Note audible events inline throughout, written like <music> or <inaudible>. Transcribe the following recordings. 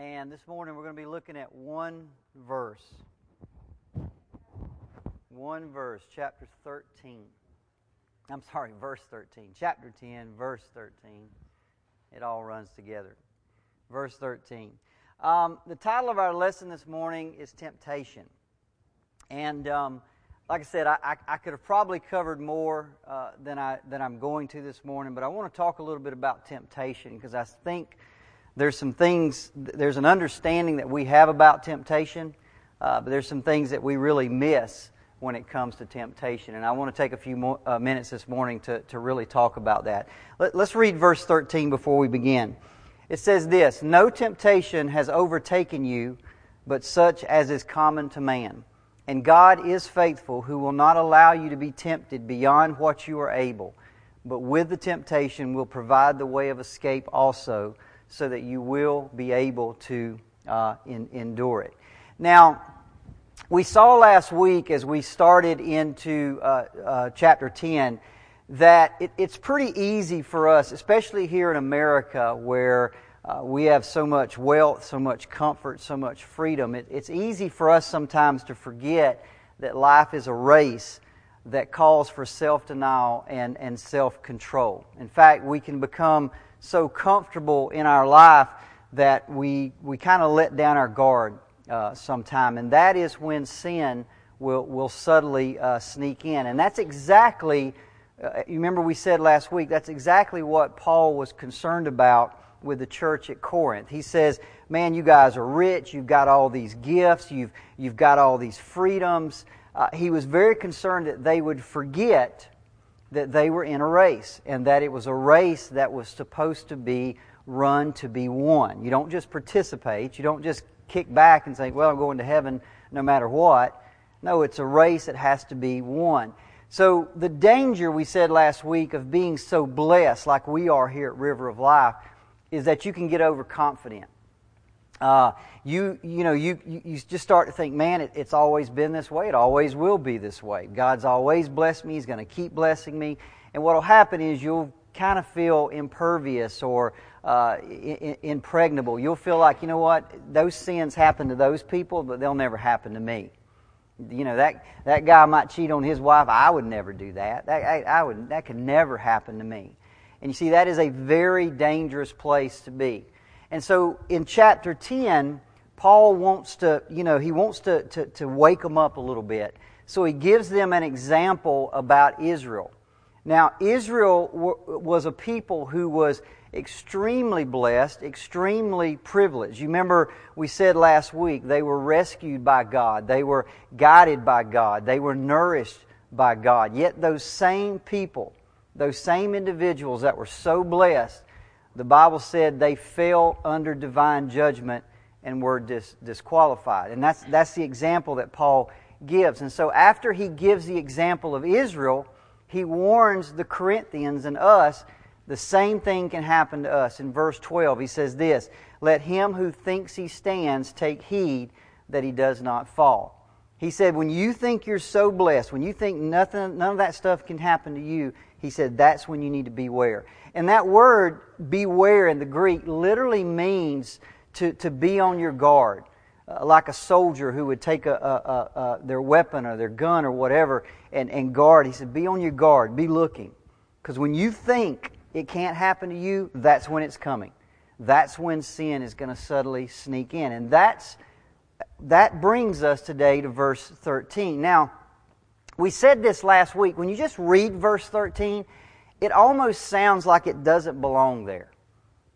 And this morning we're going to be looking at one verse. One verse, chapter 13. I'm sorry, verse 13. Chapter 10, verse 13. It all runs together. Verse 13. Um, the title of our lesson this morning is Temptation. And um, like I said, I, I, I, could have probably covered more uh, than, I, than I'm going to this morning, but I want to talk a little bit about temptation because I think there's some things, there's an understanding that we have about temptation, uh, but there's some things that we really miss when it comes to temptation. And I want to take a few more, uh, minutes this morning to, to really talk about that. Let, let's read verse 13 before we begin. It says this No temptation has overtaken you, but such as is common to man. And God is faithful, who will not allow you to be tempted beyond what you are able, but with the temptation will provide the way of escape also, so that you will be able to uh, in, endure it. Now, we saw last week as we started into uh, uh, chapter 10 that it, it's pretty easy for us, especially here in America where uh, we have so much wealth, so much comfort, so much freedom. It, it's easy for us sometimes to forget that life is a race that calls for self denial and, and self control. In fact, we can become so comfortable in our life that we, we kind of let down our guard uh, sometime. And that is when sin will, will subtly uh, sneak in. And that's exactly, uh, you remember we said last week, that's exactly what Paul was concerned about with the church at Corinth. He says, Man, you guys are rich, you've got all these gifts, you've, you've got all these freedoms. Uh, he was very concerned that they would forget that they were in a race and that it was a race that was supposed to be run to be won. You don't just participate, you don't just kick back and say, Well, I'm going to heaven no matter what. No, it's a race that has to be won. So, the danger we said last week of being so blessed, like we are here at River of Life, is that you can get overconfident. Uh, you you know you you just start to think, man, it, it's always been this way. It always will be this way. God's always blessed me. He's going to keep blessing me. And what will happen is you'll kind of feel impervious or uh, impregnable. You'll feel like you know what those sins happen to those people, but they'll never happen to me. You know that that guy might cheat on his wife. I would never do that. That I, I would that could never happen to me. And you see, that is a very dangerous place to be. And so in chapter 10, Paul wants to, you know, he wants to, to, to wake them up a little bit. So he gives them an example about Israel. Now, Israel w- was a people who was extremely blessed, extremely privileged. You remember we said last week they were rescued by God, they were guided by God, they were nourished by God. Yet those same people those same individuals that were so blessed, the Bible said they fell under divine judgment and were dis- disqualified. And that's, that's the example that Paul gives. And so after he gives the example of Israel, he warns the Corinthians and us the same thing can happen to us. In verse 12, he says this Let him who thinks he stands take heed that he does not fall. He said, When you think you're so blessed, when you think nothing, none of that stuff can happen to you, he said that's when you need to beware. And that word, beware, in the Greek, literally means to, to be on your guard. Uh, like a soldier who would take a, a, a, their weapon or their gun or whatever and, and guard. He said, Be on your guard, be looking. Because when you think it can't happen to you, that's when it's coming. That's when sin is going to subtly sneak in. And that's, that brings us today to verse 13. Now, we said this last week. When you just read verse 13, it almost sounds like it doesn't belong there.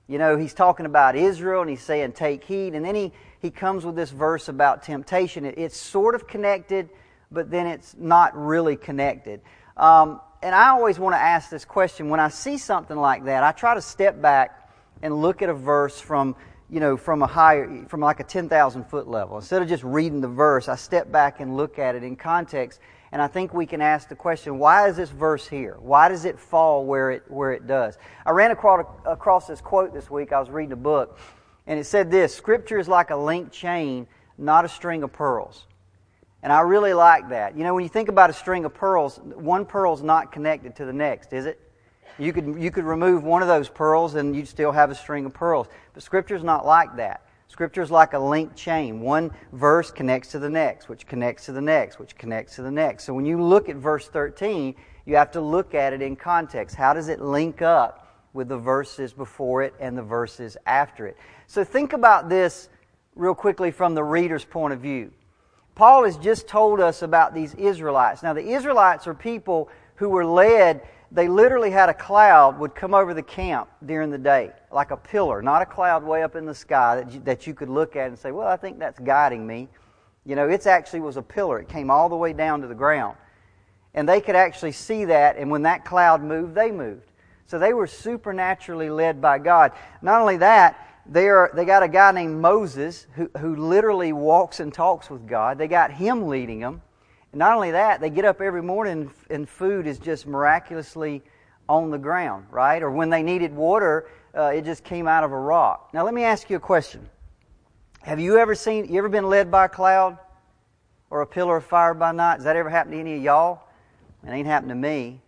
You know, he's talking about Israel and he's saying, take heed. And then he, he comes with this verse about temptation. It, it's sort of connected, but then it's not really connected. Um, and I always want to ask this question. When I see something like that, I try to step back and look at a verse from, you know, from a higher, from like a 10,000 foot level. Instead of just reading the verse, I step back and look at it in context and I think we can ask the question, why is this verse here? Why does it fall where it, where it does? I ran across, across this quote this week. I was reading a book, and it said this Scripture is like a linked chain, not a string of pearls. And I really like that. You know, when you think about a string of pearls, one pearl's not connected to the next, is it? You could, you could remove one of those pearls and you'd still have a string of pearls. But Scripture's not like that. Scripture is like a linked chain. One verse connects to the next, which connects to the next, which connects to the next. So when you look at verse 13, you have to look at it in context. How does it link up with the verses before it and the verses after it? So think about this real quickly from the reader's point of view. Paul has just told us about these Israelites. Now, the Israelites are people who were led, they literally had a cloud would come over the camp during the day, like a pillar, not a cloud way up in the sky that you, that you could look at and say, well, I think that's guiding me. You know, it actually was a pillar. It came all the way down to the ground. And they could actually see that, and when that cloud moved, they moved. So they were supernaturally led by God. Not only that, they, are, they got a guy named Moses who, who literally walks and talks with God. They got him leading them. And not only that, they get up every morning and food is just miraculously on the ground, right? Or when they needed water, uh, it just came out of a rock. Now, let me ask you a question. Have you ever seen, you ever been led by a cloud or a pillar of fire by night? Has that ever happened to any of y'all? It ain't happened to me.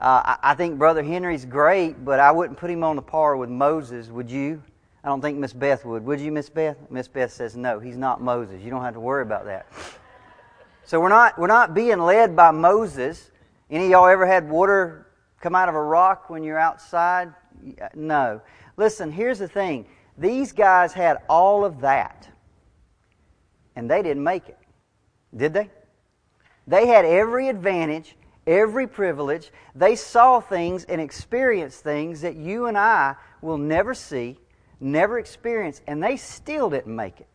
Uh, I, I think Brother Henry's great, but I wouldn't put him on the par with Moses, would you? I don't think Miss Beth would. Would you, Miss Beth? Miss Beth says no. He's not Moses. You don't have to worry about that. So we're not we're not being led by Moses. Any of y'all ever had water come out of a rock when you're outside? No. Listen, here's the thing. These guys had all of that. And they didn't make it. Did they? They had every advantage, every privilege. They saw things and experienced things that you and I will never see never experience, and they still didn't make it.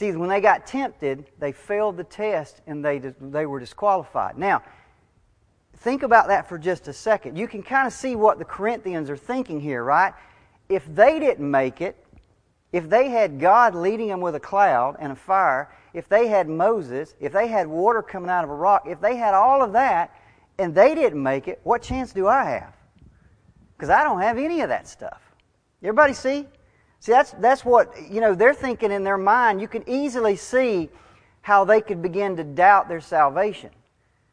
See, when they got tempted, they failed the test and they, they were disqualified. Now, think about that for just a second. You can kind of see what the Corinthians are thinking here, right? If they didn't make it, if they had God leading them with a cloud and a fire, if they had Moses, if they had water coming out of a rock, if they had all of that and they didn't make it, what chance do I have? Because I don't have any of that stuff. Everybody see? See, that's, that's what, you know, they're thinking in their mind. You can easily see how they could begin to doubt their salvation,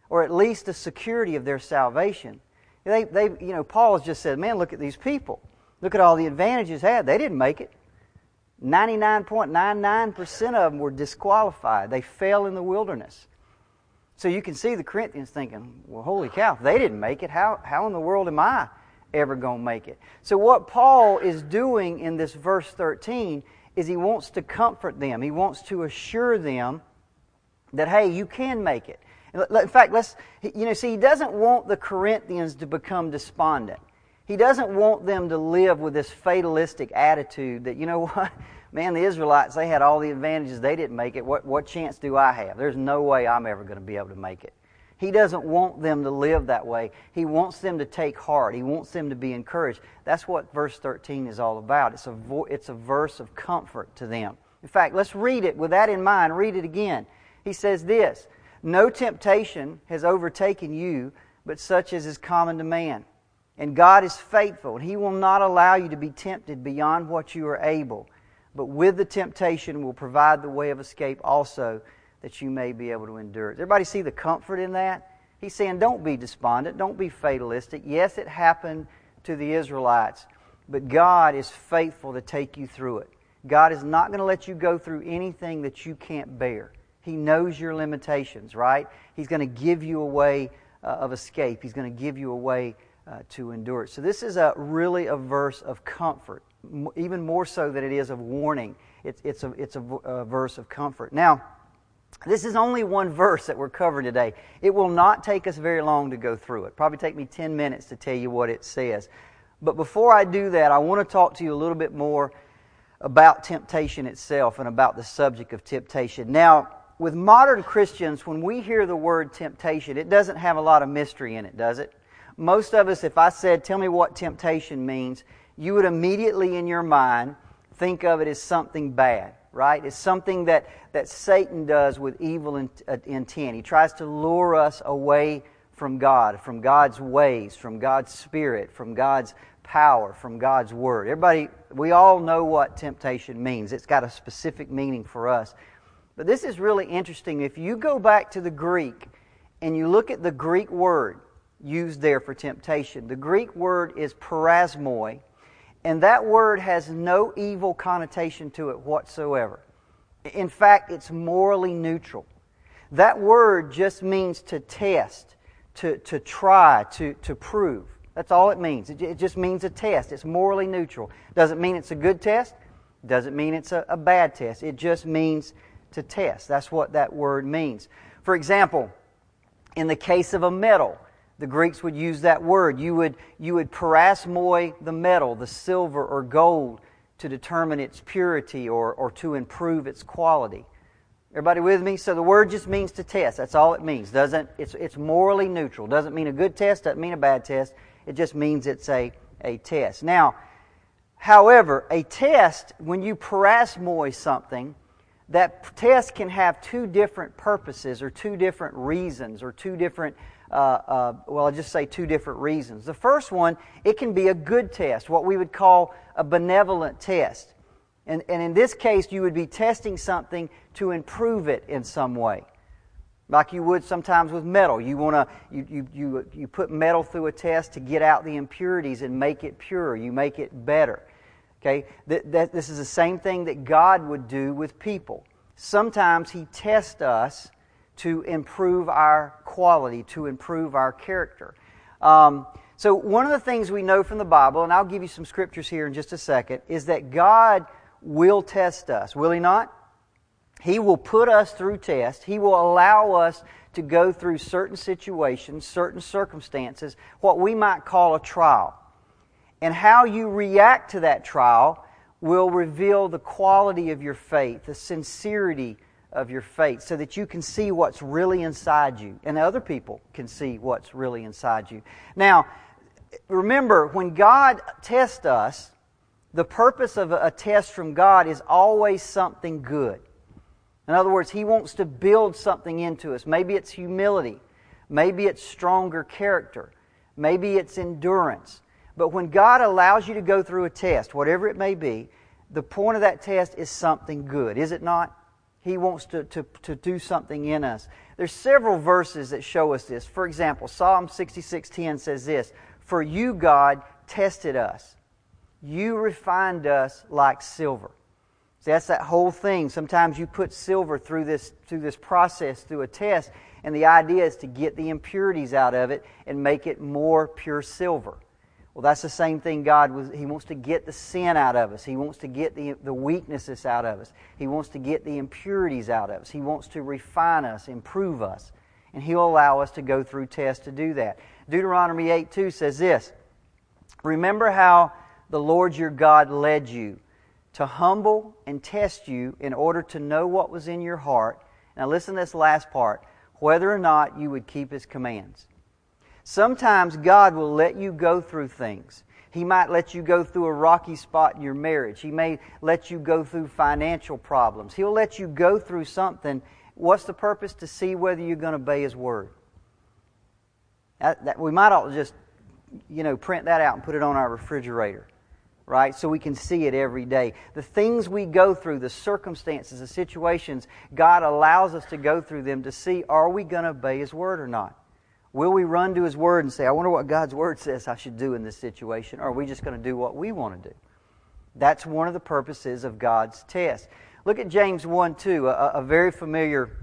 or at least the security of their salvation. They, they, you know, Paul has just said, man, look at these people. Look at all the advantages had. They didn't make it. 99.99% of them were disqualified. They fell in the wilderness. So you can see the Corinthians thinking, well, holy cow, they didn't make it. How, how in the world am I ever going to make it. So, what Paul is doing in this verse 13 is he wants to comfort them, he wants to assure them that, hey, you can make it. In fact, let's, you know, see, he doesn't want the Corinthians to become despondent. He doesn't want them to live with this fatalistic attitude that, you know <laughs> what, man, the Israelites, they had all the advantages, they didn't make it. What, what chance do I have? There's no way I'm ever going to be able to make it. He doesn't want them to live that way. He wants them to take heart. He wants them to be encouraged. That's what verse 13 is all about. It's a, vo- it's a verse of comfort to them. In fact, let's read it with that in mind. Read it again. He says this No temptation has overtaken you, but such as is common to man. And God is faithful, and He will not allow you to be tempted beyond what you are able. But with the temptation will provide the way of escape also that you may be able to endure it. Everybody see the comfort in that? He's saying, don't be despondent, don't be fatalistic. Yes, it happened to the Israelites, but God is faithful to take you through it. God is not going to let you go through anything that you can't bear. He knows your limitations, right? He's going to give you a way uh, of escape. He's going to give you a way uh, to endure it. So this is a really a verse of comfort, even more so than it is of warning. It's, it's, a, it's a verse of comfort. Now, this is only one verse that we're covering today. It will not take us very long to go through it. Probably take me 10 minutes to tell you what it says. But before I do that, I want to talk to you a little bit more about temptation itself and about the subject of temptation. Now, with modern Christians, when we hear the word temptation, it doesn't have a lot of mystery in it, does it? Most of us, if I said, Tell me what temptation means, you would immediately in your mind think of it as something bad right? It's something that, that Satan does with evil in, uh, intent. He tries to lure us away from God, from God's ways, from God's Spirit, from God's power, from God's Word. Everybody, we all know what temptation means. It's got a specific meaning for us. But this is really interesting. If you go back to the Greek and you look at the Greek word used there for temptation, the Greek word is parasmoi, And that word has no evil connotation to it whatsoever. In fact, it's morally neutral. That word just means to test, to, to try, to, to prove. That's all it means. It, just means a test. It's morally neutral. Doesn't mean it's a good test. Doesn't mean it's a, a bad test. It just means to test. That's what that word means. For example, in the case of a metal, the Greeks would use that word. You would, you would parasmoi the metal, the silver or gold, to determine its purity or, or to improve its quality. Everybody with me? So the word just means to test. That's all it means. Doesn't it's it's morally neutral. Doesn't mean a good test, doesn't mean a bad test. It just means it's a, a test. Now, however, a test, when you parasmoi something, that test can have two different purposes or two different reasons or two different uh, uh, well, I'll just say two different reasons. The first one, it can be a good test, what we would call a benevolent test. And, and in this case, you would be testing something to improve it in some way. Like you would sometimes with metal. You, wanna, you, you, you, you put metal through a test to get out the impurities and make it pure. You make it better. Okay? That, that, this is the same thing that God would do with people. Sometimes He tests us to improve our quality, to improve our character. Um, so, one of the things we know from the Bible, and I'll give you some scriptures here in just a second, is that God will test us, will He not? He will put us through tests. He will allow us to go through certain situations, certain circumstances, what we might call a trial. And how you react to that trial will reveal the quality of your faith, the sincerity of your faith, so that you can see what's really inside you, and other people can see what's really inside you. Now, remember, when God tests us, the purpose of a test from God is always something good. In other words, He wants to build something into us. Maybe it's humility. Maybe it's stronger character. Maybe it's endurance. But when God allows you to go through a test, whatever it may be, the point of that test is something good, is it not? He wants to, to, to do something in us. There's several verses that show us this. For example, Psalm 66.10 says this, For you, God, tested us. You refined us like silver. See, that's that whole thing. Sometimes you put silver through this, through this process, through a test, and the idea is to get the impurities out of it and make it more pure silver. Well, that's the same thing God was. He wants to get the sin out of us. He wants to get the, the weaknesses out of us. He wants to get the impurities out of us. He wants to refine us, improve us. And He'll allow us to go through tests to do that. Deuteronomy 8 2 says this Remember how the Lord your God led you to humble and test you in order to know what was in your heart. Now, listen to this last part whether or not you would keep His commands. Sometimes God will let you go through things. He might let you go through a rocky spot in your marriage. He may let you go through financial problems. He'll let you go through something. What's the purpose? To see whether you're going to obey His word. That, that, we might all just, you know, print that out and put it on our refrigerator, right? So we can see it every day. The things we go through, the circumstances, the situations, God allows us to go through them to see are we going to obey His word or not. Will we run to His Word and say, I wonder what God's Word says I should do in this situation? Or are we just going to do what we want to do? That's one of the purposes of God's test. Look at James 1 2, a, a very familiar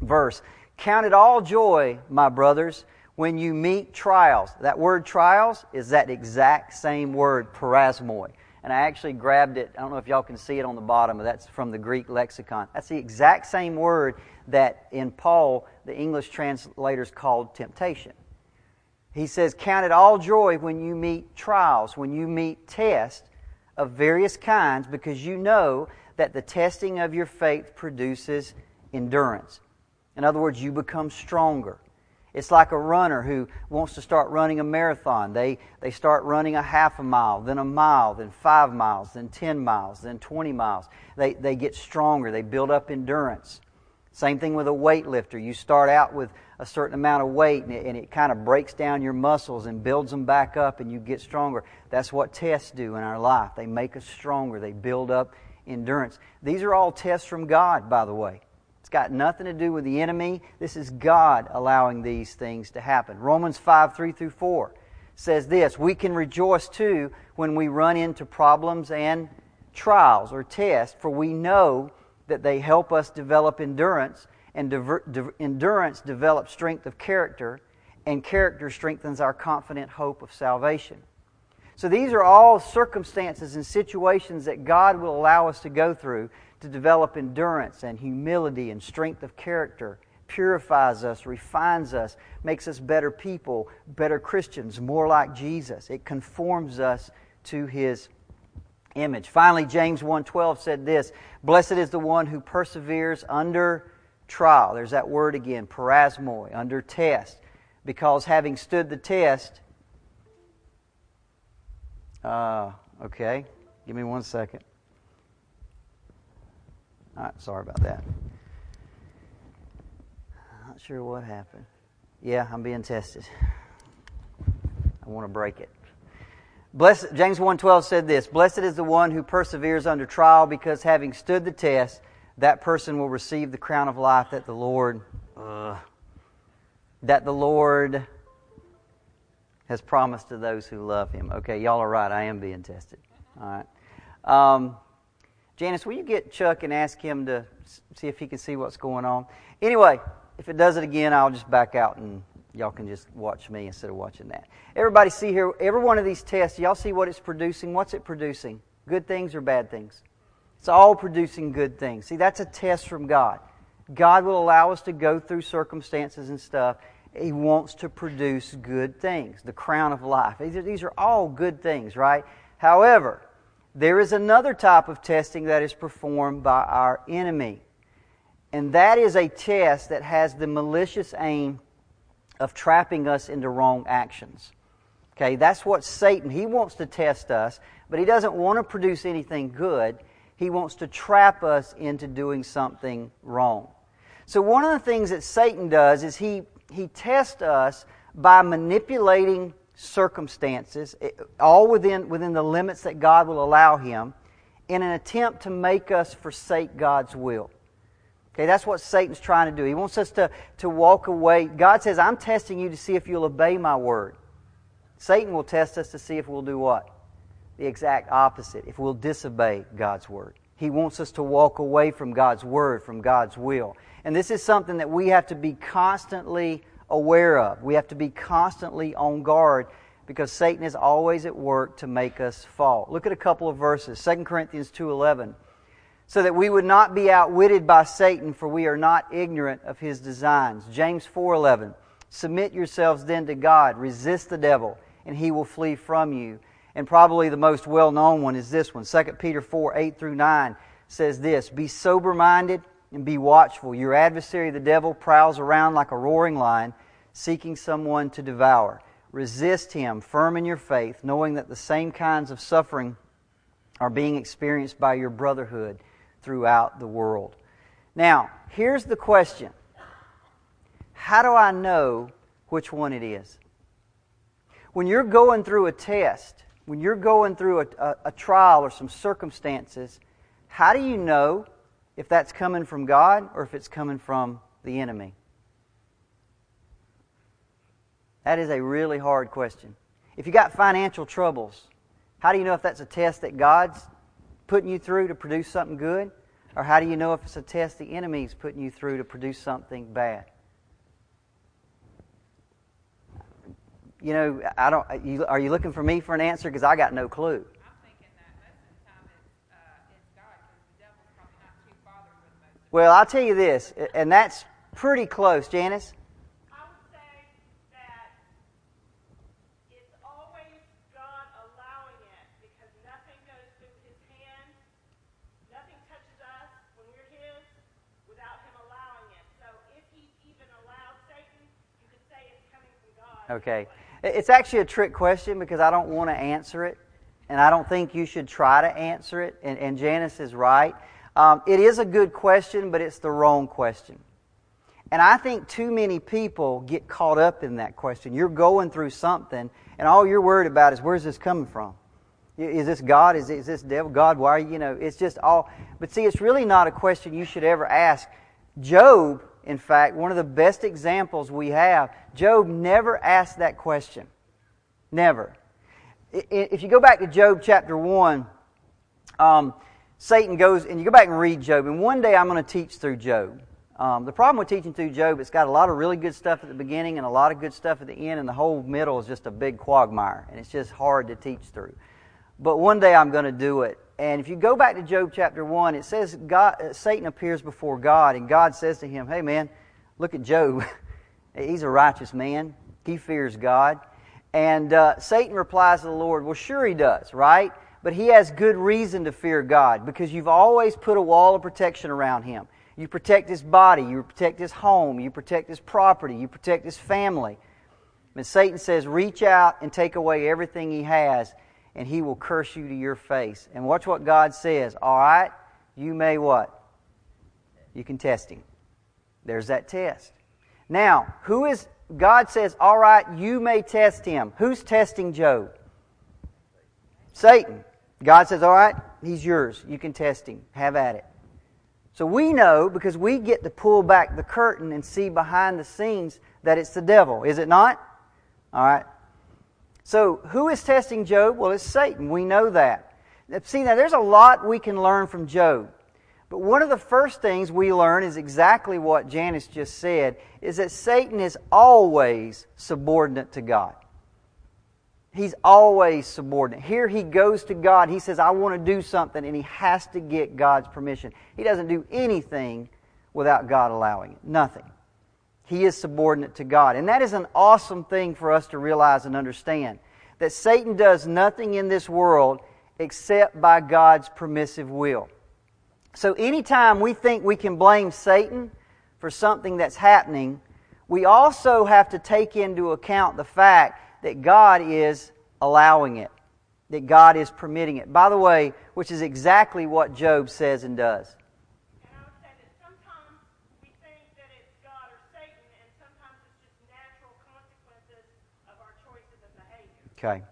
verse. Count it all joy, my brothers, when you meet trials. That word trials is that exact same word, parasmoi. And I actually grabbed it. I don't know if y'all can see it on the bottom, but that's from the Greek lexicon. That's the exact same word that in Paul, the English translators called temptation. He says, Count it all joy when you meet trials, when you meet tests of various kinds, because you know that the testing of your faith produces endurance. In other words, you become stronger. It's like a runner who wants to start running a marathon. They, they start running a half a mile, then a mile, then five miles, then 10 miles, then 20 miles. They, they get stronger. They build up endurance. Same thing with a weightlifter. You start out with a certain amount of weight and it, and it, kind of breaks down your muscles and builds them back up and you get stronger. That's what tests do in our life. They make us stronger, they build up endurance. These are all tests from God, by the way. It's got nothing to do with the enemy. This is God allowing these things to happen. Romans 5 3 through 4 says this We can rejoice too when we run into problems and trials or tests, for we know that they help us develop endurance, and diver, de- endurance develops strength of character, and character strengthens our confident hope of salvation. So these are all circumstances and situations that God will allow us to go through to develop endurance and humility and strength of character, purifies us, refines us, makes us better people, better Christians, more like Jesus. It conforms us to his image. Finally, James 1:12 said this, "Blessed is the one who perseveres under trial." There's that word again, parasmoi, under test, because having stood the test, uh, okay, give me one second. All right, sorry about that. Not sure what happened. Yeah, I'm being tested. I want to break it. Blessed, James 1.12 said this, Blessed is the one who perseveres under trial, because having stood the test, that person will receive the crown of life that the Lord, uh, that the Lord has promised to those who love him. Okay, y'all are right. I am being tested. All right. Um, Janice, will you get Chuck and ask him to see if he can see what's going on? Anyway, if it does it again, I'll just back out and y'all can just watch me instead of watching that. Everybody see here, every one of these tests, y'all see what it's producing? What's it producing? Good things or bad things? It's all producing good things. See, that's a test from God. God will allow us to go through circumstances and stuff, he wants to produce good things, the crown of life. These are, all good things, right? However, there is another type of testing that is performed by our enemy. And that is a test that has the malicious aim of trapping us into wrong actions. Okay, that's what Satan, he wants to test us, but he doesn't want to produce anything good. He wants to trap us into doing something wrong. So one of the things that Satan does is he he tests us by manipulating circumstances, eh, all within, within the limits that God will allow him, in an attempt to make us forsake God's will. Okay, that's what Satan's trying to do. He wants us to, to walk away. God says, I'm testing you to see if you'll obey my word. Satan will test us to see if we'll do what? The exact opposite, if we'll disobey God's word. He wants us to walk away from God's word, from God's will. And this is something that we have to be constantly aware of. We have to be constantly on guard because Satan is always at work to make us fall. Look at a couple of verses. 2 Corinthians 2:11. So that we would not be outwitted by Satan, for we are not ignorant of his designs. James 4:11. Submit yourselves then to God, resist the devil, and he will flee from you. And probably the most well-known one is this one. 2 Peter 4, 8 through 9 says this, Be sober-minded, and be watchful. Your adversary, the devil, prowls around like a roaring lion, seeking someone to devour. Resist him, firm in your faith, knowing that the same kinds of suffering are being experienced by your brotherhood throughout the world. Now, here's the question How do I know which one it is? When you're going through a test, when you're going through a, a, a trial or some circumstances, how do you know if that's coming from God or if it's coming from the enemy? That is a really hard question. If you got financial troubles, how do you know if that's a test that God's putting you through to produce something good? Or how do you know if it's a test the enemy's putting you through to produce something bad? You know, I don't. You, are you looking for me for an answer? Because I got no clue. Well, I'll tell you this, and that's pretty close, Janice. I would say that it's always God allowing it because nothing goes through His hand, nothing touches us when we're His without Him allowing it. So if He even allowed Satan, you could say it's coming from God. Okay. It's actually a trick question because I don't want to answer it, and I don't think you should try to answer it. And, and Janice is right. Um, it is a good question, but it's the wrong question. And I think too many people get caught up in that question. You're going through something, and all you're worried about is where's this coming from? Is this God? Is, is this devil? God, why are you, you know, it's just all. But see, it's really not a question you should ever ask. Job, in fact, one of the best examples we have, Job never asked that question. Never. If you go back to Job chapter 1, um, Satan goes, and you go back and read Job, and one day I'm going to teach through Job. Um, the problem with teaching through Job, it's got a lot of really good stuff at the beginning and a lot of good stuff at the end, and the whole middle is just a big quagmire, and it's just hard to teach through. But one day I'm going to do it. And if you go back to Job chapter 1, it says God, uh, Satan appears before God, and God says to him, Hey man, look at Job. <laughs> He's a righteous man, he fears God. And uh, Satan replies to the Lord, Well, sure he does, right? But he has good reason to fear God because you've always put a wall of protection around him. You protect his body, you protect his home, you protect his property, you protect his family. And Satan says, Reach out and take away everything he has and he will curse you to your face. And watch what God says. All right, you may what? You can test him. There's that test. Now, who is, God says, all right, you may test him. Who's testing Job? Satan. God says, all right, he's yours. You can test him. Have at it. So we know because we get to pull back the curtain and see behind the scenes that it's the devil, is it not? All right. So, who is testing Job? Well, it's Satan. We know that. See, now there's a lot we can learn from Job. But one of the first things we learn is exactly what Janice just said is that Satan is always subordinate to God. He's always subordinate. Here he goes to God. He says, I want to do something, and he has to get God's permission. He doesn't do anything without God allowing it. Nothing. He is subordinate to God. And that is an awesome thing for us to realize and understand. That Satan does nothing in this world except by God's permissive will. So anytime we think we can blame Satan for something that's happening, we also have to take into account the fact that God is allowing it, that God is permitting it. By the way, which is exactly what Job says and does. Okay.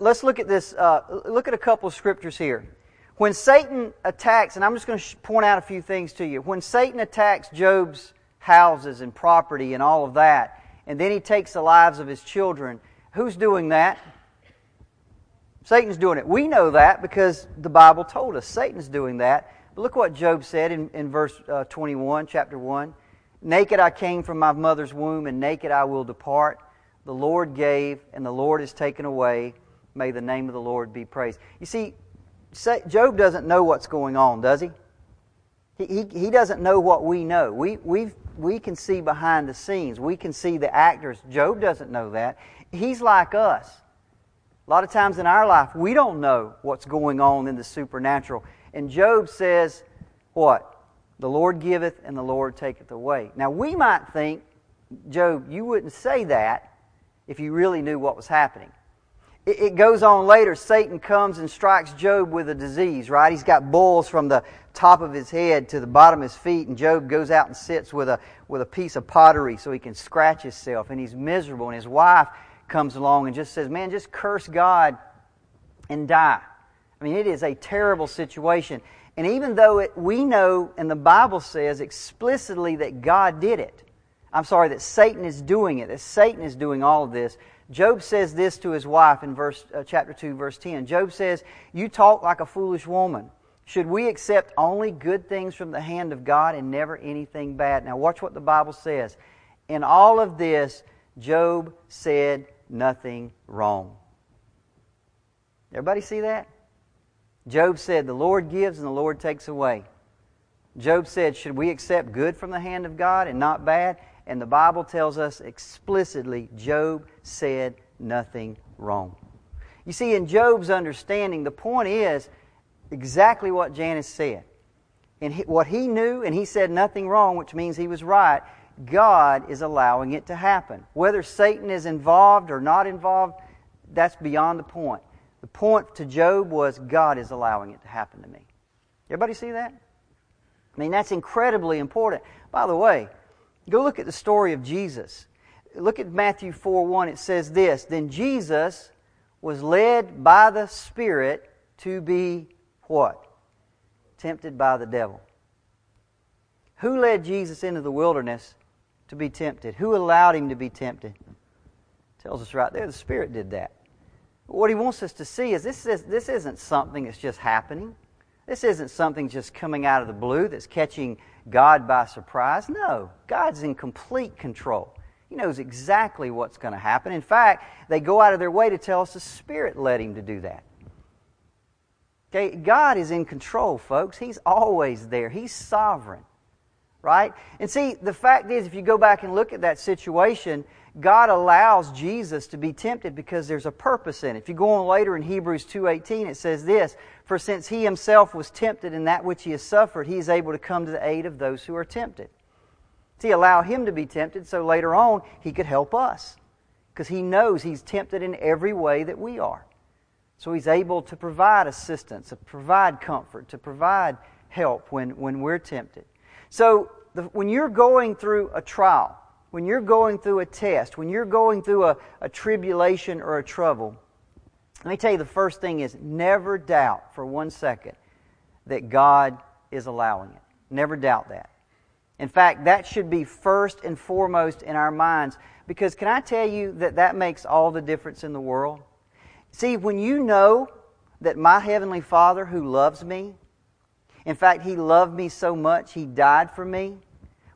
Let's look at this. Uh, look at a couple of scriptures here. When Satan attacks, and I'm just going to point out a few things to you. When Satan attacks Job's houses and property and all of that, and then he takes the lives of his children, who's doing that? Satan's doing it. We know that because the Bible told us Satan's doing that. But look what Job said in, in verse uh, 21, chapter 1. Naked I came from my mother's womb, and naked I will depart. The Lord gave, and the Lord has taken away. May the name of the Lord be praised. You see, Job doesn't know what's going on, does he? He, he, he doesn't know what we know. We, we we can see behind the scenes. We can see the actors. Job doesn't know that. He's like us. A lot of times in our life, we don't know what's going on in the supernatural. And Job says, What? The Lord giveth and the Lord taketh away. Now, we might think, Job, you wouldn't say that if you really knew what was happening. It, it goes on later. Satan comes and strikes Job with a disease, right? He's got boils from the top of his head to the bottom of his feet, and Job goes out and sits with a, with a piece of pottery so he can scratch himself, and he's miserable. And his wife comes along and just says, Man, just curse God and die. I mean, it is a terrible situation. And even though it, we know, and the Bible says explicitly that God did it, I'm sorry, that Satan is doing it, that Satan is doing all of this. Job says this to his wife in verse, uh, chapter 2, verse 10. Job says, You talk like a foolish woman. Should we accept only good things from the hand of God and never anything bad? Now, watch what the Bible says. In all of this, Job said nothing wrong. Everybody see that? Job said, The Lord gives and the Lord takes away. Job said, Should we accept good from the hand of God and not bad? And the Bible tells us explicitly Job said nothing wrong. You see, in Job's understanding, the point is exactly what Janice said. And what he knew, and he said nothing wrong, which means he was right, God is allowing it to happen. Whether Satan is involved or not involved, that's beyond the point. The point to Job was God is allowing it to happen to me. Everybody see that? I mean, that's incredibly important. By the way, Go look at the story of Jesus. Look at Matthew 4 1. It says this Then Jesus was led by the Spirit to be what? Tempted by the devil. Who led Jesus into the wilderness to be tempted? Who allowed him to be tempted? Tells us right there the Spirit did that. What he wants us to see is this, is this isn't something that's just happening. This isn't something just coming out of the blue that's catching God by surprise. No, God's in complete control. He knows exactly what's going to happen. In fact, they go out of their way to tell us the Spirit led him to do that. Okay, God is in control, folks. He's always there. He's sovereign. Right? And see, the fact is, if you go back and look at that situation, God allows Jesus to be tempted because there's a purpose in it. If you go on later in Hebrews 2.18, it says this, For since he himself was tempted in that which he has suffered, he is able to come to the aid of those who are tempted. See, allow him to be tempted so later on he could help us. Because he knows he's tempted in every way that we are. So he's able to provide assistance, to provide comfort, to provide help when, when we're tempted. So the, when you're going through a trial, when you're going through a test, when you're going through a, a tribulation or a trouble, let me tell you the first thing is never doubt for one second that God is allowing it. Never doubt that. In fact, that should be first and foremost in our minds because can I tell you that that makes all the difference in the world? See, when you know that my Heavenly Father who loves me, in fact, He loved me so much, He died for me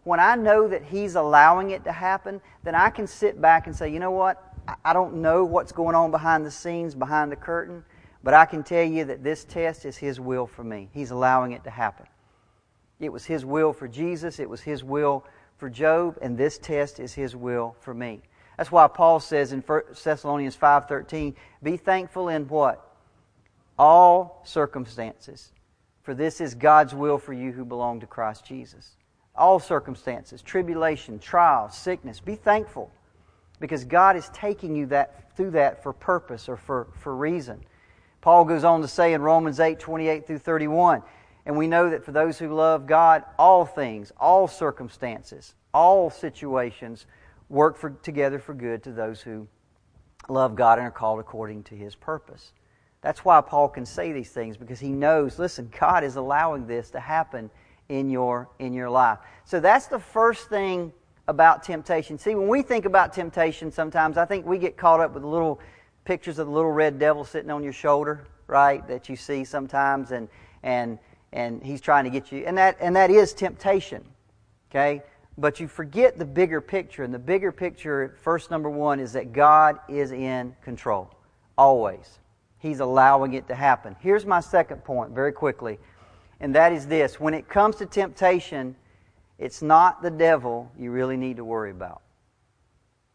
when I know that He's allowing it to happen, then I can sit back and say, you know what? I don't know what's going on behind the scenes, behind the curtain, but I can tell you that this test is His will for me. He's allowing it to happen. It was His will for Jesus, it was His will for Job, and this test is His will for me. That's why Paul says in Thessalonians 5:13, "Be thankful in what? All circumstances, for this is God's will for you who belong to Christ Jesus." All circumstances, tribulation, trial, sickness. Be thankful because God is taking you that, through that for purpose or for, for reason. Paul goes on to say in Romans 8 28 through 31, and we know that for those who love God, all things, all circumstances, all situations work for, together for good to those who love God and are called according to his purpose. That's why Paul can say these things because he knows, listen, God is allowing this to happen in your in your life. So that's the first thing about temptation. See, when we think about temptation, sometimes I think we get caught up with little pictures of the little red devil sitting on your shoulder, right? That you see sometimes, and and and he's trying to get you, and that and that is temptation, okay. But you forget the bigger picture, and the bigger picture, first number one, is that God is in control, always. He's allowing it to happen. Here's my second point, very quickly and that is this when it comes to temptation, it's not the devil you really need to worry about.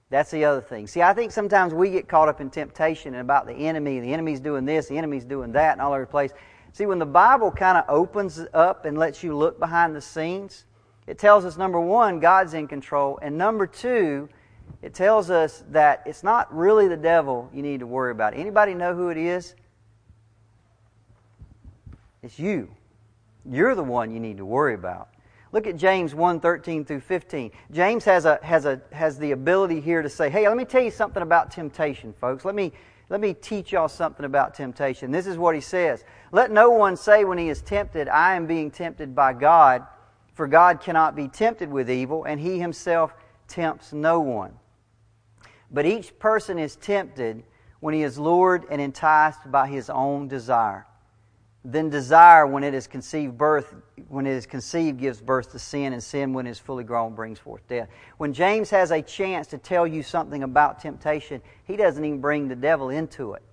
That's the other thing. See, I think sometimes we get caught up in temptation and about the enemy. The enemy's doing this, the enemy's doing that, and all over the place. See, when the Bible kind of opens up and lets you look behind the scenes, it tells us number one, God's in control, and number two, it tells us that it's not really the devil you need to worry about. Anybody know who it is? It's you. You're the one you need to worry about. Look at James 1 13 through 15. James has, a, has, a, has the ability here to say, hey, let me tell you something about temptation, folks. Let me, let me teach y'all something about temptation. This is what he says Let no one say when he is tempted, I am being tempted by God, for God cannot be tempted with evil, and he himself tempts no one. But each person is tempted when he is lured and enticed by his own desire. Then desire, when it is conceived birth, when it is conceived, gives birth to sin, and sin, when it is fully grown, brings forth death. When James has a chance to tell you something about temptation, he doesn't even bring the devil into it.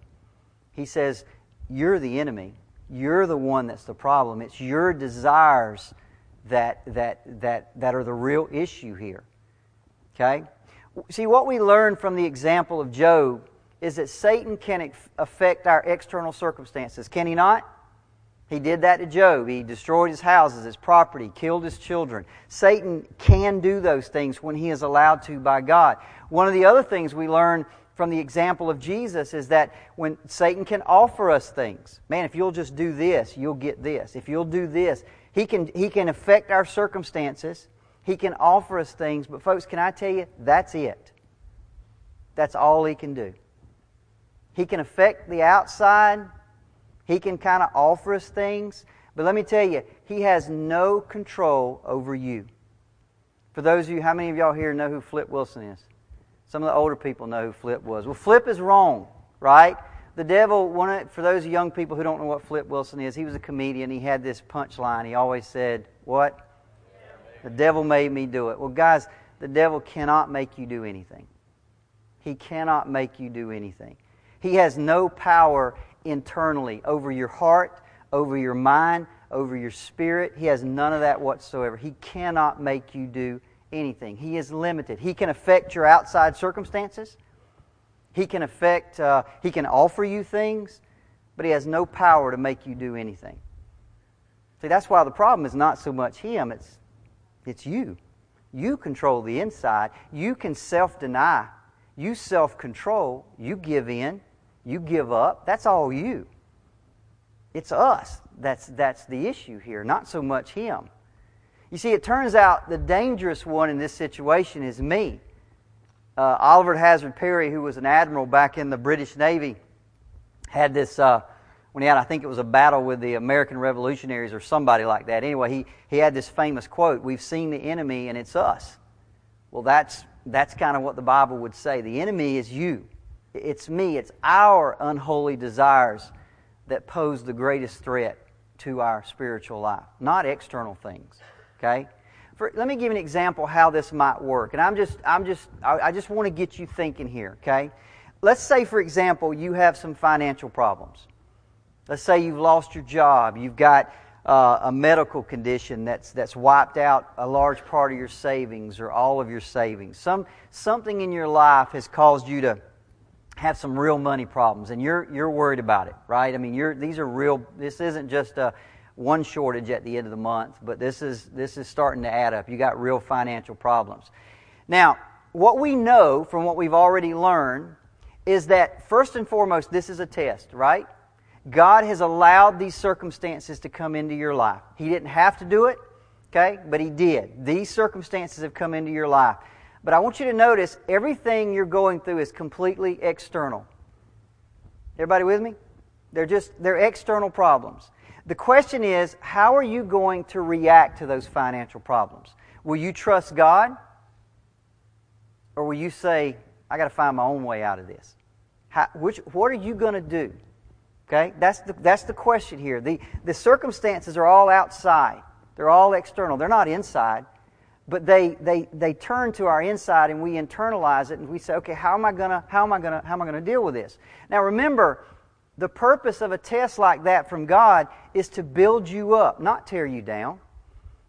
He says, You're the enemy. You're the one that's the problem. It's your desires that, that, that, that are the real issue here. Okay? See, what we learn from the example of Job is that Satan can affect our external circumstances. Can he not? He did that to Job. He destroyed his houses, his property, killed his children. Satan can do those things when he is allowed to by God. One of the other things we learn from the example of Jesus is that when Satan can offer us things, man, if you'll just do this, you'll get this. If you'll do this, he can, he can affect our circumstances. He can offer us things. But, folks, can I tell you, that's it. That's all he can do. He can affect the outside, he can kind of offer us things, but let me tell you, He has no control over you. For those of you, how many of y'all here know who Flip Wilson is? Some of the older people know who Flip was. Well, Flip is wrong, right? The devil, of, for those young people who don't know what Flip Wilson is, he was a comedian. He had this punchline. He always said, What? The devil made me do it. Well, guys, the devil cannot make you do anything. He cannot make you do anything. He has no power internally over your heart, over your mind, over your spirit. He has none of that whatsoever. He cannot make you do anything. He is limited. He can affect your outside circumstances. He can affect, uh, he can offer you things, but he has no power to make you do anything. See, that's why the problem is not so much him, it's, it's you. You control the inside. You can self deny. You self control. You give in. You give up. That's all you. It's us that's, that's the issue here, not so much him. You see, it turns out the dangerous one in this situation is me. Uh, Oliver Hazard Perry, who was an admiral back in the British Navy, had this, uh, when he had, I think it was a battle with the American revolutionaries or somebody like that. Anyway, he, he had this famous quote We've seen the enemy and it's us. Well, that's, that's kind of what the Bible would say. The enemy is you, it's me, it's our unholy desires that pose the greatest threat to our spiritual life, not external things. Okay? For, let me give an example how this might work. And I'm just, I'm just, I, I just want to get you thinking here, okay? Let's say, for example, you have some financial problems. Let's say you've lost your job. You've got uh, a medical condition that's, that's wiped out a large part of your savings or all of your savings. Some, something in your life has caused you to have some real money problems, and you're you're worried about it, right? I mean, you're these are real. This isn't just a one shortage at the end of the month, but this is this is starting to add up. You got real financial problems. Now, what we know from what we've already learned is that first and foremost, this is a test, right? God has allowed these circumstances to come into your life. He didn't have to do it, okay, but He did. These circumstances have come into your life. But I want you to notice everything you're going through is completely external. Everybody with me? They're just they're external problems. The question is, how are you going to react to those financial problems? Will you trust God? Or will you say, I got to find my own way out of this? How, which, what are you going to do? Okay? That's the, that's the question here. The, the circumstances are all outside, they're all external, they're not inside but they, they, they turn to our inside and we internalize it and we say, okay, how am I gonna how am I gonna how am I gonna deal with this? Now remember, the purpose of a test like that from God is to build you up, not tear you down.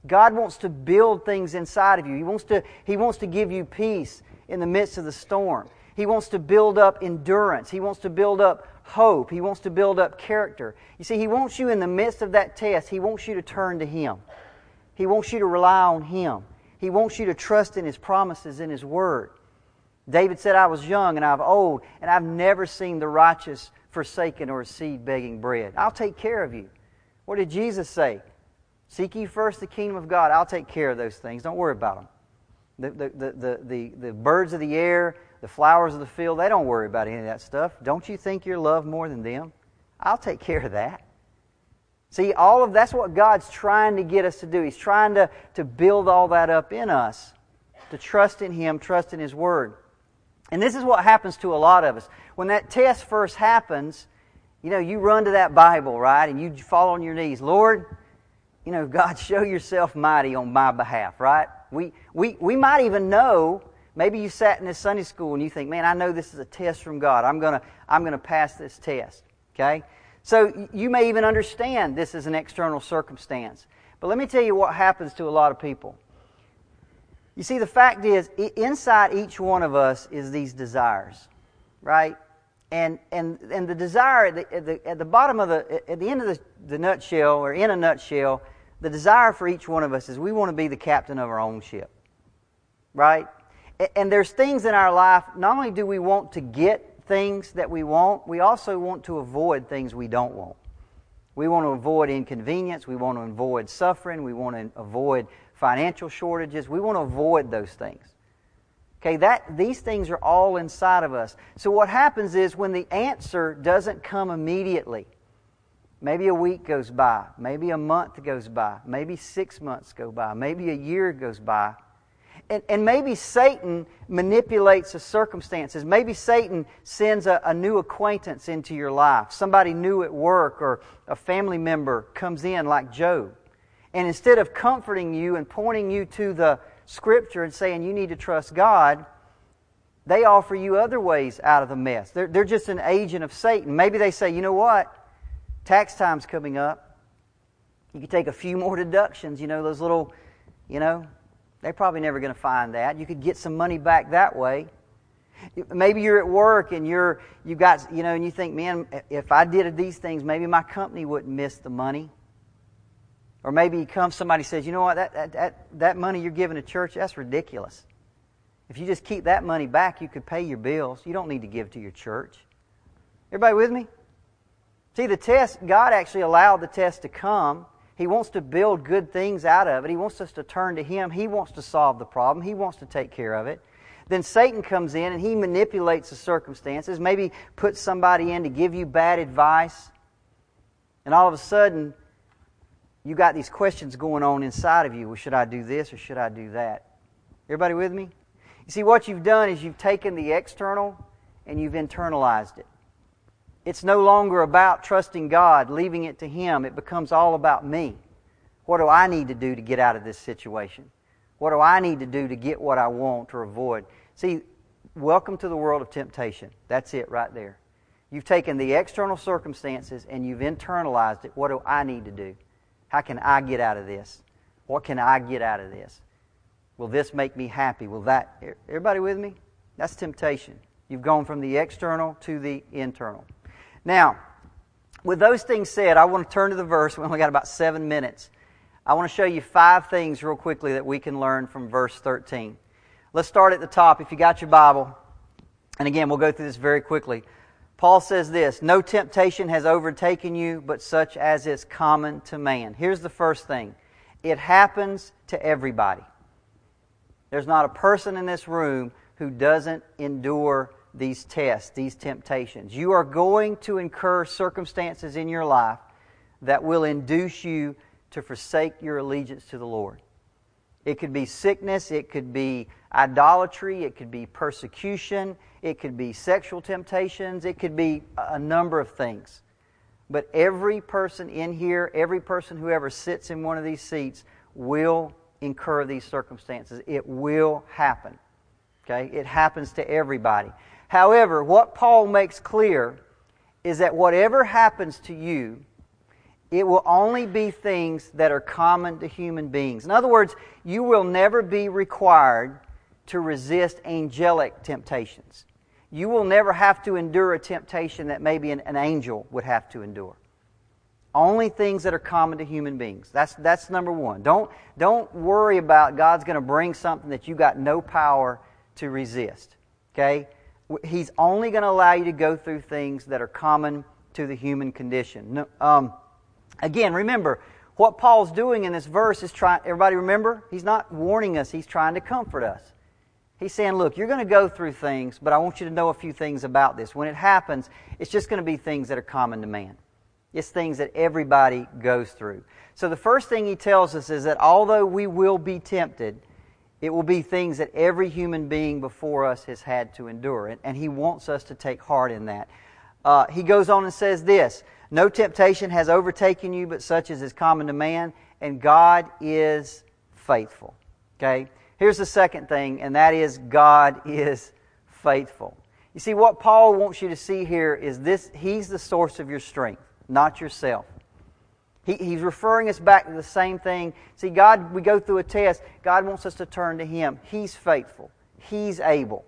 God wants to build things inside of you. He wants to, he wants to give you peace in the midst of the storm. He wants to build up endurance. He wants to build up hope. He wants to build up character. You see, He wants you in the midst of that test, He wants you to turn to Him. He wants you to rely on Him. He wants you to trust in His promises in His Word. David said, I was young and I'm old, and I've never seen the righteous forsaken or a seed begging bread. I'll take care of you. What did Jesus say? Seek ye first the kingdom of God. I'll take care of those things. Don't worry about them. The, the, the, the, the, the birds of the air, the flowers of the field, they don't worry about any of that stuff. Don't you think you're loved more than them? I'll take care of that. See, all of that's what God's trying to get us to do. He's trying to, to build all that up in us, to trust in Him, trust in His Word. And this is what happens to a lot of us. When that test first happens, you know, you run to that Bible, right? And you fall on your knees. Lord, you know, God, <laughs> show yourself mighty on my behalf, right? We, we, we might even know, maybe you sat in this Sunday school and you think, man, I know this is a test from God. I'm going to I'm going to pass this test, okay? So you may even understand this is an external circumstance. But let me tell you what happens to a lot of people. You see, the fact is, inside each one of us is these desires, right? And, and, and the desire at the, at the, at the bottom of the, at the end of the, the nutshell, or in a nutshell, the desire for each one of us is we want to be the captain of our own ship, right? And there's things in our life, not only do we want to get things that we want, we also want to avoid things we don't want. We want to avoid inconvenience. We want to avoid suffering. We want to avoid financial shortages. We want to avoid those things. Okay, that these things are all inside of us. So what happens is when the answer doesn't come immediately, maybe a week goes by, maybe a month goes by, maybe 6 months go by, maybe a year goes by, And, and maybe Satan manipulates the circumstances. Maybe Satan sends a, a new acquaintance into your life. Somebody new at work or a family member comes in, like Job. And instead of comforting you and pointing you to the Scripture and saying you need to trust God, they offer you other ways out of the mess. They're, they're just an agent of Satan. Maybe they say, you know what? Tax time's coming up. You can take a few more deductions, you know, those little, you know, they're probably never going to find that. You could get some money back that way. Maybe you're at work and you're you got you know and you think, man, if I did these things, maybe my company wouldn't miss the money. Or maybe you come somebody says, you know what, that, that, that, that money you're giving to church, that's ridiculous. If you just keep that money back, you could pay your bills. You don't need to give to your church. Everybody with me? See, the test, God actually allowed the test to come he wants to build good things out of it. He wants us to turn to Him. He wants to solve the problem. He wants to take care of it. Then Satan comes in and he manipulates the circumstances, maybe puts somebody in to give you bad advice. And all of a sudden, you got these questions going on inside of you. Well, should I do this or should I do that? Everybody with me? You see, what you've done is you've taken the external and you've internalized it. It's no longer about trusting God, leaving it to Him. It becomes all about me. What do I need to do to get out of this situation? What do I need to do to get what I want or avoid? See, welcome to the world of temptation. That's it right there. You've taken the external circumstances and you've internalized it. What do I need to do? How can I get out of this? What can I get out of this? Will this make me happy? Will that? Everybody with me? That's temptation. You've gone from the external to the internal. Now, with those things said, I want to turn to the verse. <laughs> We only got about seven minutes. I want to show you five things real quickly that we can learn from verse 13. Let's start at the top. If you got your Bible, and again, we'll go through this very quickly. Paul says this No temptation has overtaken you, but such as is common to man. Here's the first thing it happens to everybody. There's not a person in this room who doesn't endure these tests, these temptations. You are going to incur circumstances in your life that will induce you to forsake your allegiance to the Lord. It could be sickness, it could be idolatry, it could be persecution, it could be sexual temptations, it could be a number of things. But every person in here, every person who ever sits in one of these seats will incur these circumstances. It will happen. Okay? It happens to everybody. However, what Paul makes clear is that whatever happens to you, it will only be things that are common to human beings. In other words, you will never be required to resist angelic temptations. You will never have to endure a temptation that maybe an, an angel would have to endure. Only things that are common to human beings. That's, that's number one. Don't, don't worry about God's going to bring something that you got no power to resist. Okay? He's only going to allow you to go through things that are common to the human condition. Um, again, remember, what Paul's doing in this verse is trying, everybody remember? He's not warning us, he's trying to comfort us. He's saying, look, you're going to go through things, but I want you to know a few things about this. When it happens, it's just going to be things that are common to man. It's things that everybody goes through. So the first thing he tells us is that although we will be tempted, it will be things that every human being before us has had to endure. And, and he wants us to take heart in that. Uh, he goes on and says this No temptation has overtaken you, but such as is common to man, and God is faithful. Okay? Here's the second thing, and that is God is faithful. You see, what Paul wants you to see here is this He's the source of your strength, not yourself. He, he's referring us back to the same thing. See, God, we go through a test. God wants us to turn to Him. He's faithful. He's able.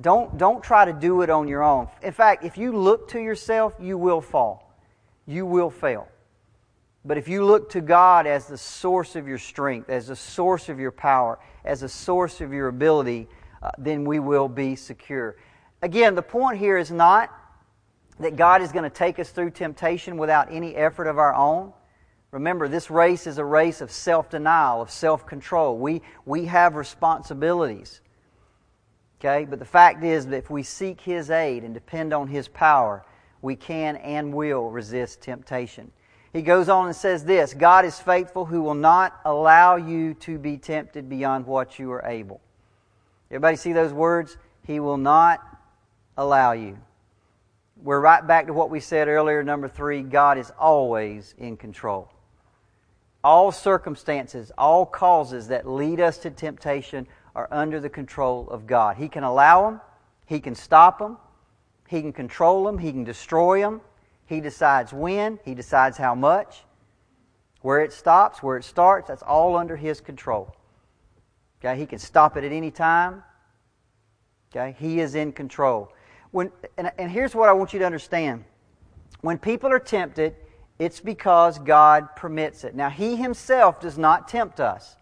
Don't, don't try to do it on your own. In fact, if you look to yourself, you will fall. You will fail. But if you look to God as the source of your strength, as the source of your power, as the source of your ability, uh, then we will be secure. Again, the point here is not that God is going to take us through temptation without any effort of our own. Remember, this race is a race of self denial, of self control. We, we have responsibilities. Okay? But the fact is that if we seek His aid and depend on His power, we can and will resist temptation. He goes on and says this God is faithful who will not allow you to be tempted beyond what you are able. Everybody see those words? He will not allow you. We're right back to what we said earlier, number three God is always in control. All circumstances, all causes that lead us to temptation are under the control of God. He can allow them, He can stop them, He can control them, He can destroy them. He decides when, He decides how much, where it stops, where it starts. That's all under His control. Okay, He can stop it at any time. Okay, He is in control. When, and, and here's what I want you to understand. When people are tempted, it's because God permits it. Now, He Himself does not tempt us.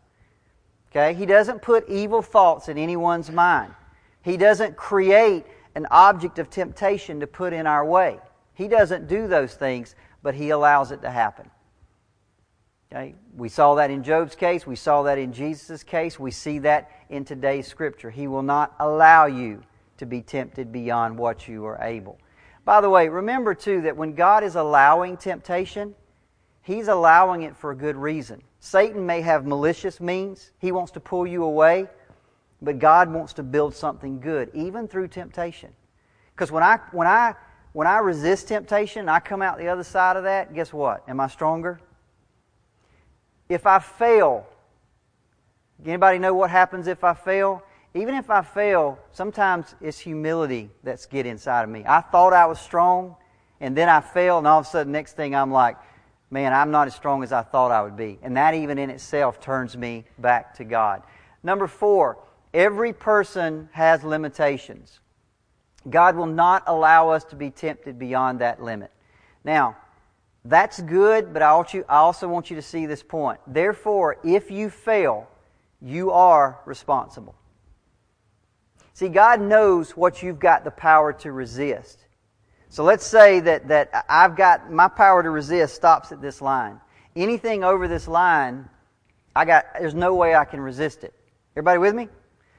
Okay? He doesn't put evil thoughts in anyone's mind. He doesn't create an object of temptation to put in our way. He doesn't do those things, but He allows it to happen. Okay? We saw that in Job's case. We saw that in Jesus' case. We see that in today's Scripture. He will not allow you to be tempted beyond what you are able. By the way, remember too that when God is allowing temptation, He's allowing it for a good reason. Satan may have malicious means, he wants to pull you away, but God wants to build something good, even through temptation. Because when I, when, I, when I resist temptation, I come out the other side of that, guess what? Am I stronger? If I fail, anybody know what happens if I fail? Even if I fail, sometimes it's humility that's get inside of me. I thought I was strong, and then I fail, and all of a sudden, next thing I'm like, man, I'm not as strong as I thought I would be. And that even in itself turns me back to God. Number four, every person has limitations. God will not allow us to be tempted beyond that limit. Now, that's good, but I also want you to see this point. Therefore, if you fail, you are responsible. See, God knows what you've got the power to resist. So let's say that, that I've got my power to resist stops at this line. Anything over this line, I got there's no way I can resist it. Everybody with me?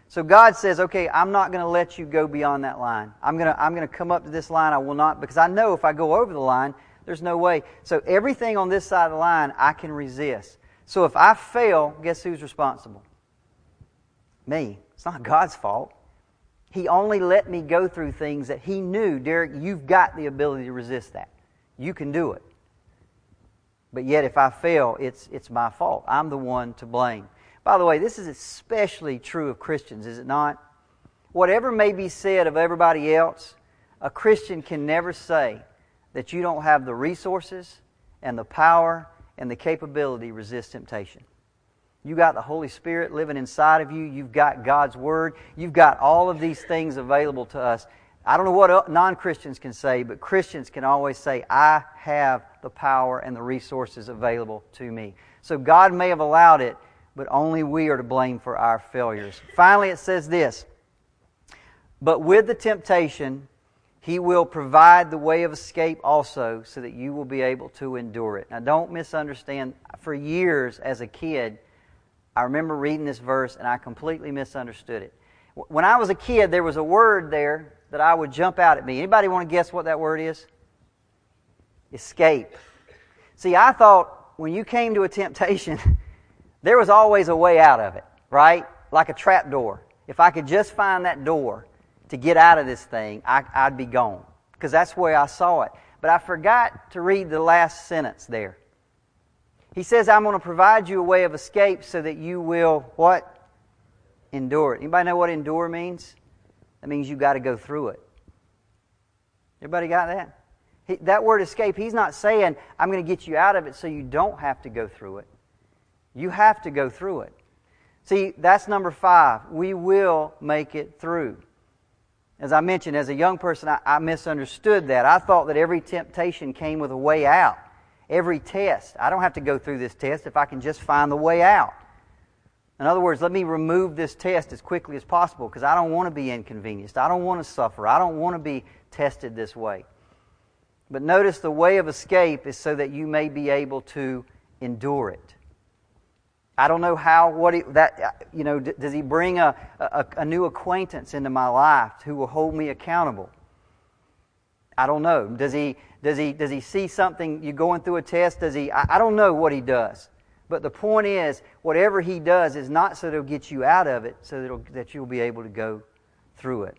So God says, okay, I'm not going to let you go beyond that line. I'm going to I'm going to come up to this line. I will not because I know if I go over the line, there's no way. So everything on this side of the line, I can resist. So if I fail, guess who's responsible? Me. It's not God's fault. He only let me go through things that He knew, Derricke, you've got the ability to resist that. You can do it. But yet, if I fail, it's, it's my fault. I'm the one to blame. By the way, this is especially true of Christians, is it not? Whatever may be said of everybody else, a Christian can never say that you don't have the resources and the power and the capability to resist temptation. You got the Holy Spirit living inside of you. You've got God's Word. You've got all of these things available to us. I don't know what non Christians can say, but Christians can always say, I have the power and the resources available to me. So God may have allowed it, but only we are to blame for our failures. Finally, it says this But with the temptation, He will provide the way of escape also, so that you will be able to endure it. Now, don't misunderstand. For years as a kid, I remember reading this verse and I completely misunderstood it. When I was a kid, there was a word there that I would jump out at me. Anybody want to guess what that word is? Escape. See, I thought when you came to a temptation, <laughs> there was always a way out of it, right? Like a trap door. If I could just find that door to get out of this thing, I, would be gone. Because that's where I saw it. But I forgot to read the last sentence there. He says, I'm going to provide you a way of escape so that you will what? Endure it. Anybody know what endure means? That means you got to go through it. Everybody got that? He, that word escape, he's not saying, I'm going to get you out of it so you don't have to go through it. You have to go through it. See, that's number five. We will make it through. As I mentioned, as a young person, I, I misunderstood that. I thought that every temptation came with a way out every test. I don't have to go through this test if I can just find the way out. In other words, let me remove this test as quickly as possible because I don't want to be inconvenienced. I don't want to suffer. I don't want to be tested this way. But notice the way of escape is so that you may be able to endure it. I don't know how, what he, that, uh, you know, does he bring a, a, a new acquaintance into my life who will hold me accountable? I don't know. Does he, does he, does he see something, You're going through a test? Does he, I, I don't know what he does. But the point is, whatever he does is not so that it'll get you out of it, so that, that you'll be able to go through it.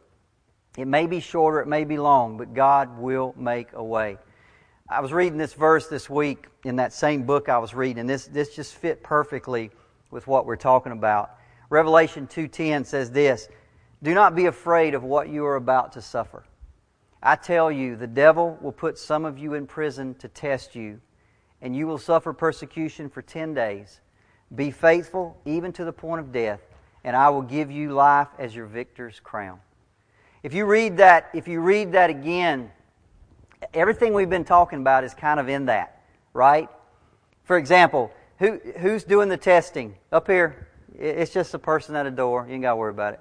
It may be shorter, it may be long, but God will make a way. I was reading this verse this week in that same book I was reading, and this, this just fit perfectly with what we're talking about. Revelation 2.10 says this, Do not be afraid of what you are about to suffer. I tell you, the devil will put some of you in prison to test you, and you will suffer persecution for ten days. Be faithful even to the point of death, and I will give you life as your victor's crown. If you read that, if you read that again, everything we've been talking about is kind of in that, right? For example, who, who's doing the testing? Up here, it's just a person at a door. You ain't got to worry about it.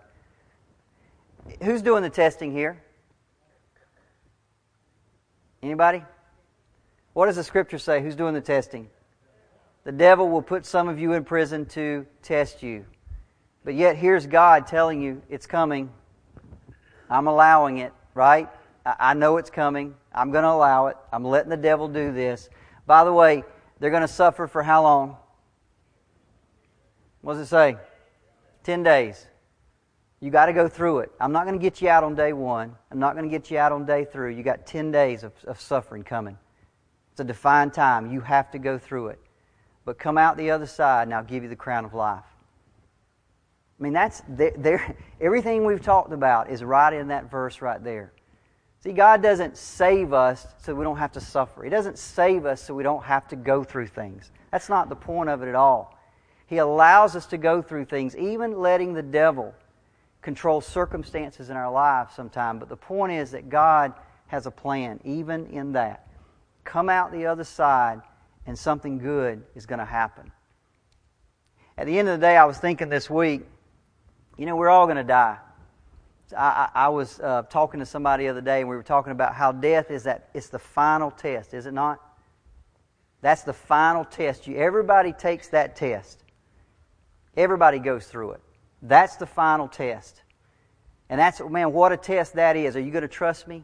Who's doing the testing here? Anybody? What does the scripture say? Who's doing the testing? The devil will put some of you in prison to test you. But yet, here's God telling you it's coming. I'm allowing it, right? I know it's coming. I'm going to allow it. I'm letting the devil do this. By the way, they're going to suffer for how long? What does it say? Ten days. You got to go through it. I'm not going to get you out on day one. I'm not going to get you out on day three. You got 10 days of, of suffering coming. It's a defined time. You have to go through it. But come out the other side, and I'll give you the crown of life. I mean, that's there. Everything we've talked about is right in that verse right there. See, God doesn't save us so we don't have to suffer. He doesn't save us so we don't have to go through things. That's not the point of it at all. He allows us to go through things, even letting the devil control circumstances in our lives sometimes, But the point is that God has a plan, even in that. Come out the other side, and something good is going to happen. At the end of the day, I was thinking this week, you know, we're all going to die. I, I, I was uh, talking to somebody the other day, and we were talking about how death is that it's the final test, is it not? That's the final test. You, everybody takes that test. Everybody goes through it. That's the final test. And that's, man, what a test that is. Are you going to trust me?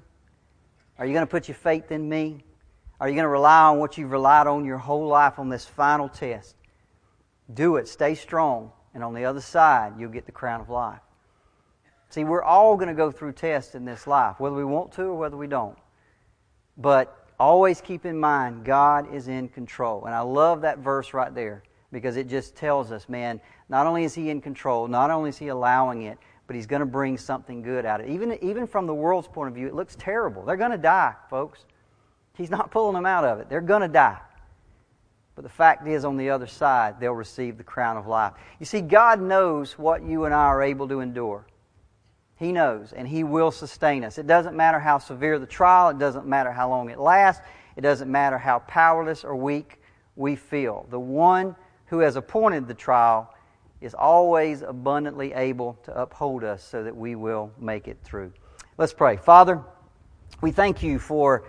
Are you going to put your faith in me? Are you going to rely on what you've relied on your whole life on this final test? Do it. Stay strong. And on the other side, you'll get the crown of life. See, we're all going to go through tests in this life, whether we want to or whether we don't. But always keep in mind, God is in control. And I love that verse right there because it just tells us, man, not only is He in control, not only is He allowing it, but He's going to bring something good out of it. Even, even from the world's point of view, it looks terrible. They're going to die, folks. He's not pulling them out of it. They're going to die. But the fact is, on the other side, they'll receive the crown of life. You see, God knows what you and I are able to endure. He knows, and He will sustain us. It doesn't matter how severe the trial, it doesn't matter how long it lasts, it doesn't matter how powerless or weak we feel. The one who has appointed the trial is always abundantly able to uphold us so that we will make it through. Let's pray. Father, we thank you for